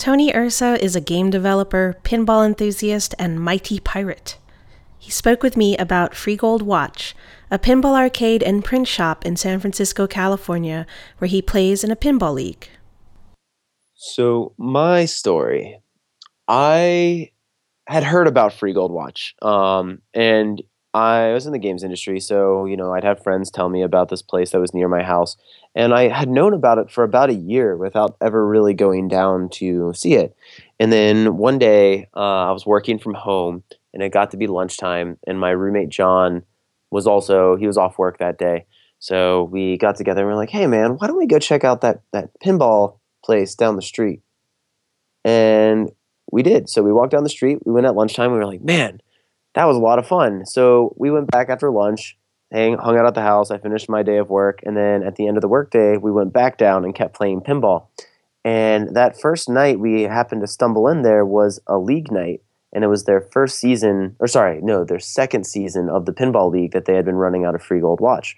Tony Ursa is a game developer, pinball enthusiast, and mighty pirate. He spoke with me about Free Gold Watch, a pinball arcade and print shop in San Francisco, California, where he plays in a pinball league. So, my story I had heard about Free Gold Watch, um, and I was in the games industry, so you know I'd have friends tell me about this place that was near my house, and I had known about it for about a year without ever really going down to see it. And then one day, uh, I was working from home, and it got to be lunchtime, and my roommate John was also he was off work that day, so we got together and we are like, "Hey man, why don't we go check out that that pinball place down the street?" And we did. So we walked down the street. We went at lunchtime. We were like, "Man." That was a lot of fun. So we went back after lunch, hang, hung out at the house. I finished my day of work, and then at the end of the workday, we went back down and kept playing pinball. And that first night we happened to stumble in there was a league night, and it was their first season, or sorry, no, their second season of the pinball league that they had been running out of Free Gold Watch.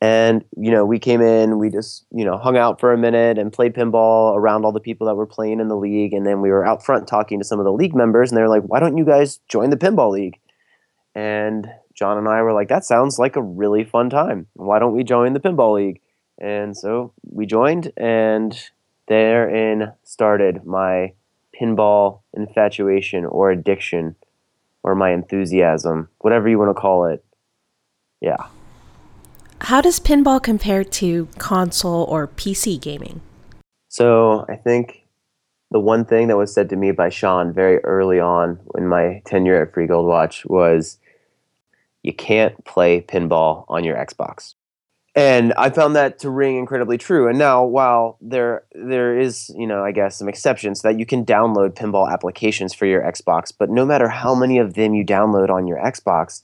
And you know, we came in, we just you know hung out for a minute and played pinball around all the people that were playing in the league, and then we were out front talking to some of the league members, and they're like, "Why don't you guys join the pinball league?" And John and I were like, "That sounds like a really fun time. Why don't we join the pinball league?" And so we joined, and therein started my pinball infatuation or addiction or my enthusiasm, whatever you want to call it. Yeah. How does pinball compare to console or PC gaming? So I think the one thing that was said to me by Sean very early on in my tenure at Free Gold Watch was you can't play pinball on your Xbox. And I found that to ring incredibly true. And now, while there there is, you know, I guess some exceptions that you can download pinball applications for your Xbox, but no matter how many of them you download on your Xbox,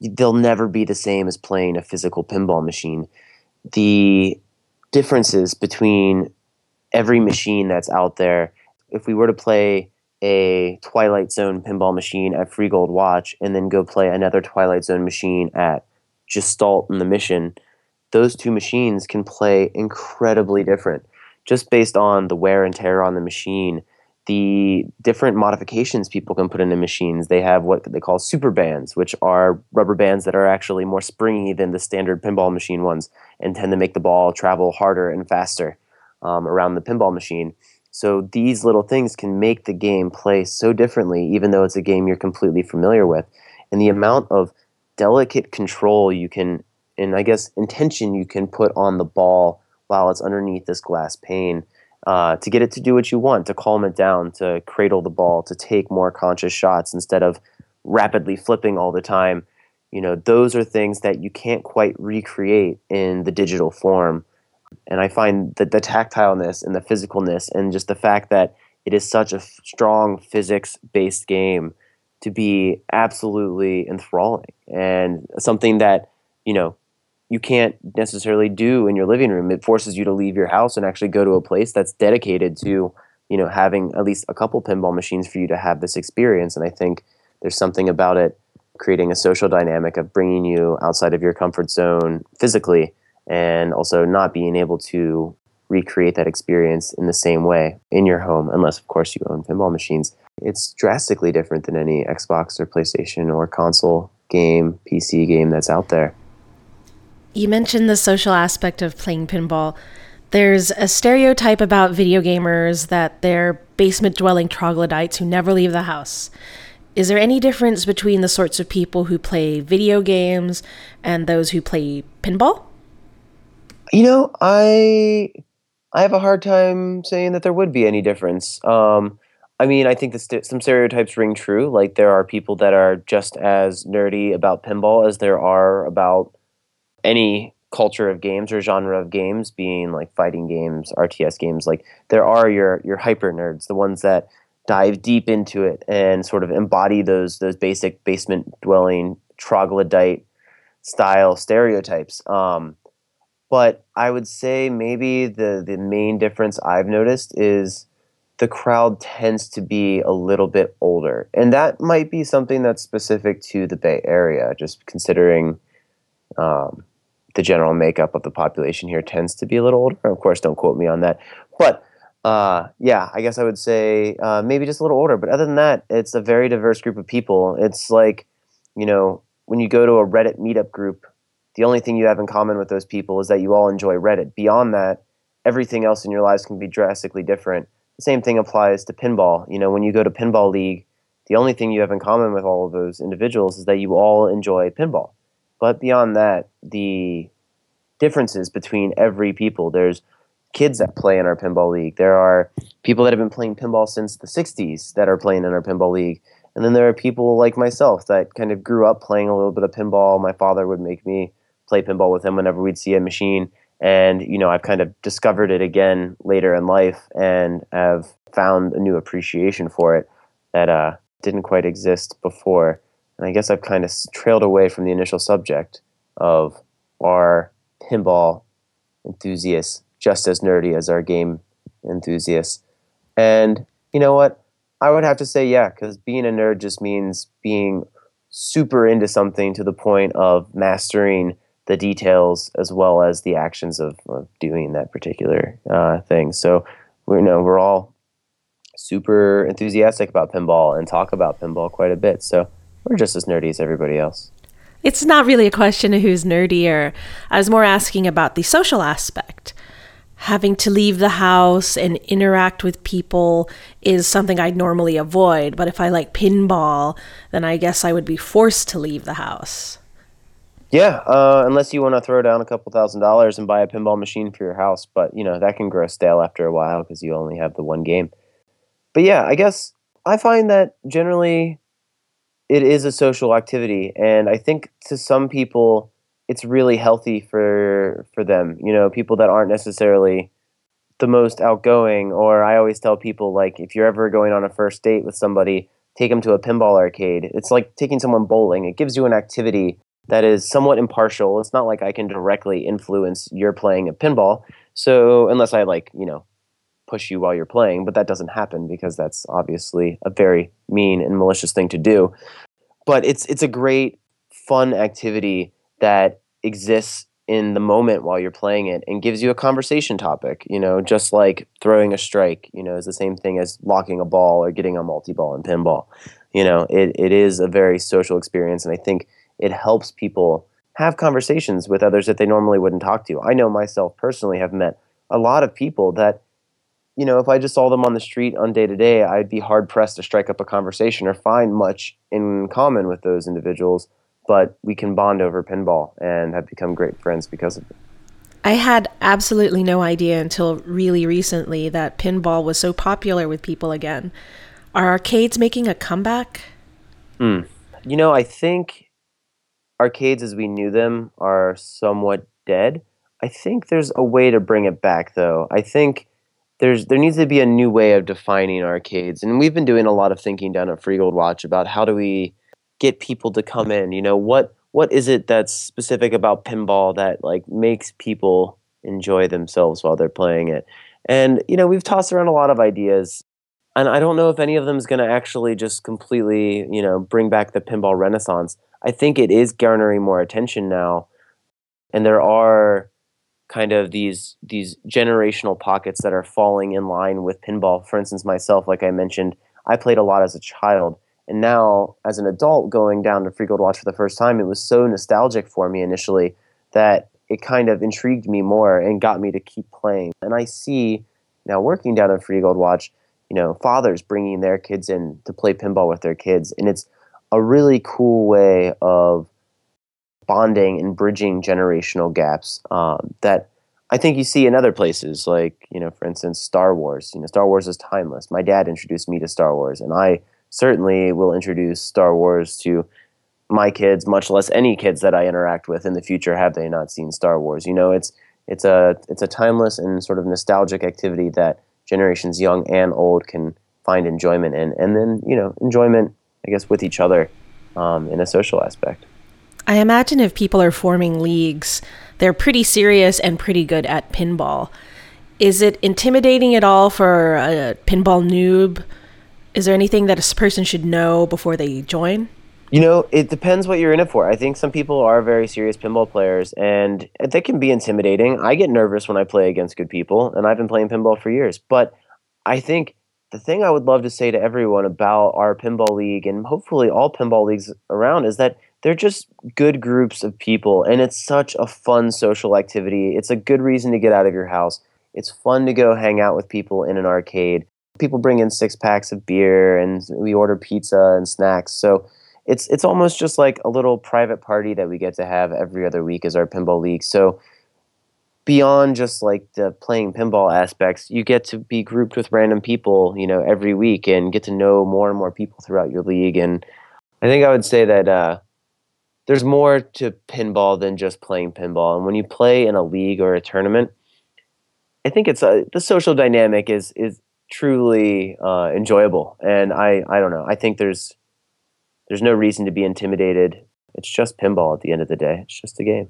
they'll never be the same as playing a physical pinball machine. The differences between every machine that's out there, if we were to play a Twilight Zone pinball machine at Free Gold Watch and then go play another Twilight Zone machine at Gestalt in the Mission, those two machines can play incredibly different just based on the wear and tear on the machine the different modifications people can put into machines. They have what they call super bands, which are rubber bands that are actually more springy than the standard pinball machine ones and tend to make the ball travel harder and faster um, around the pinball machine. So these little things can make the game play so differently, even though it's a game you're completely familiar with. And the amount of delicate control you can, and I guess intention you can put on the ball while it's underneath this glass pane uh, to get it to do what you want, to calm it down, to cradle the ball, to take more conscious shots instead of rapidly flipping all the time. You know, those are things that you can't quite recreate in the digital form. And I find that the tactileness and the physicalness and just the fact that it is such a strong physics based game to be absolutely enthralling and something that, you know, you can't necessarily do in your living room. It forces you to leave your house and actually go to a place that's dedicated to, you know, having at least a couple pinball machines for you to have this experience. And I think there's something about it creating a social dynamic of bringing you outside of your comfort zone physically and also not being able to recreate that experience in the same way in your home, unless, of course, you own pinball machines. It's drastically different than any Xbox or PlayStation or console game, PC game that's out there. You mentioned the social aspect of playing pinball. There's a stereotype about video gamers that they're basement dwelling troglodytes who never leave the house. Is there any difference between the sorts of people who play video games and those who play pinball? You know, I I have a hard time saying that there would be any difference. Um, I mean, I think the st- some stereotypes ring true. Like there are people that are just as nerdy about pinball as there are about any culture of games or genre of games being like fighting games rts games like there are your your hyper nerds the ones that dive deep into it and sort of embody those those basic basement dwelling troglodyte style stereotypes. Um, but i would say maybe the the main difference i've noticed is the crowd tends to be a little bit older. And that might be something that's specific to the bay area just considering um, the general makeup of the population here tends to be a little older. Of course, don't quote me on that. But Uh, yeah, I guess I would say uh, maybe just a little older. But other than that, it's a very diverse group of people. It's like, you know, when you go to a Reddit meetup group, the only thing you have in common with those people is that you all enjoy Reddit. Beyond that, everything else in your lives can be drastically different. The same thing applies to pinball. You know, when you go to Pinball League, the only thing you have in common with all of those individuals is that you all enjoy pinball. But beyond that, the differences between every people, there's kids that play in our pinball league. There are people that have been playing pinball since the 60s that are playing in our pinball league. And then there are people like myself that kind of grew up playing a little bit of pinball. My father would make me play pinball with him whenever we'd see a machine. And, you know, I've kind of discovered it again later in life and have found a new appreciation for it that uh, didn't quite exist before. And I guess I've kind of trailed away from the initial subject of our pinball enthusiasts just as nerdy as our game enthusiasts. And you know what? I would have to say, yeah, because being a nerd just means being super into something to the point of mastering the details as well as the actions of, of doing that particular uh, thing. So we you know we're all super enthusiastic about pinball and talk about pinball quite a bit. So we're just as nerdy as everybody else. It's not really a question of who's nerdier. I was more asking about the social aspect. Having to leave the house and interact with people is something I'd normally avoid, but if I like pinball, then I guess I would be forced to leave the house. Yeah, uh, unless you want to throw down a couple thousand dollars and buy a pinball machine for your house, but you know that can grow stale after a while because you only have the one game. But yeah, I guess I find that generally it is a social activity, and I think to some people it's really healthy for for them. You know, people that aren't necessarily the most outgoing. Or I always tell people like, if you're ever going on a first date with somebody, take them to a pinball arcade. It's like taking someone bowling. It gives you an activity that is somewhat impartial. It's not like I can directly influence your playing of pinball. So unless I like, you know, push you while you're playing, but that doesn't happen because that's obviously a very mean and malicious thing to do. But it's it's a great fun activity that exists in the moment while you're playing it and gives you a conversation topic, you know, just like throwing a strike, you know, is the same thing as locking a ball or getting a multi-ball in pinball. You know, it, it is a very social experience and I think it helps people have conversations with others that they normally wouldn't talk to. I know myself personally have met a lot of people that, you know, if I just saw them on the street on day to day, I'd be hard pressed to strike up a conversation or find much in common with those individuals. But we can bond over pinball and have become great friends because of it. I had absolutely no idea until really recently that pinball was so popular with people again. Are arcades making a comeback? Mm. You know, I think arcades as we knew them are somewhat dead. I think there's a way to bring it back though. I think there's there needs to be a new way of defining arcades. And we've been doing a lot of thinking down at Free Gold Watch about how do we get people to come in, you know, what what is it that's specific about pinball that like makes people enjoy themselves while they're playing it? And you know, we've tossed around a lot of ideas and I don't know if any of them is going to actually just completely, you know, bring back the pinball renaissance. I think it is garnering more attention now, and there are kind of these these generational pockets that are falling in line with pinball. For instance, myself, like I mentioned, I played a lot as a child, and now as an adult, going down to Free Gold Watch for the first time, it was so nostalgic for me initially that it kind of intrigued me more and got me to keep playing. And I see now working down at Free Gold Watch, you know, fathers bringing their kids in to play pinball with their kids, and it's a really cool way of bonding and bridging generational gaps um, that I think you see in other places, like you know, for instance, Star Wars. You know, Star Wars is timeless. My dad introduced me to Star Wars, and I certainly will introduce Star Wars to my kids, much less any kids that I interact with in the future, have they not seen Star Wars. You know, it's it's a it's a timeless and sort of nostalgic activity that generations young and old can find enjoyment in, and then you know, enjoyment I guess, with each other um, in a social aspect. I imagine if people are forming leagues, they're pretty serious and pretty good at pinball. Is it intimidating at all for a pinball noob? Is there anything that a person should know before they join? You know, it depends what you're in it for. I think some people are very serious pinball players, and they can be intimidating. I get nervous when I play against good people, and I've been playing pinball for years. But I think the thing I would love to say to everyone about our pinball league and hopefully all pinball leagues around is that they're just good groups of people and it's such a fun social activity. It's a good reason to get out of your house. It's fun to go hang out with people in an arcade. People bring in six packs of beer and we order pizza and snacks. So it's it's almost just like a little private party that we get to have every other week as our pinball league. So beyond just like the playing pinball aspects, you get to be grouped with random people, you know, every week and get to know more and more people throughout your league. And I think I would say that uh, there's more to pinball than just playing pinball. And when you play in a league or a tournament, I think it's a, the social dynamic is is truly uh, enjoyable. And I I don't know. I think there's there's no reason to be intimidated. It's just pinball at the end of the day. It's just a game.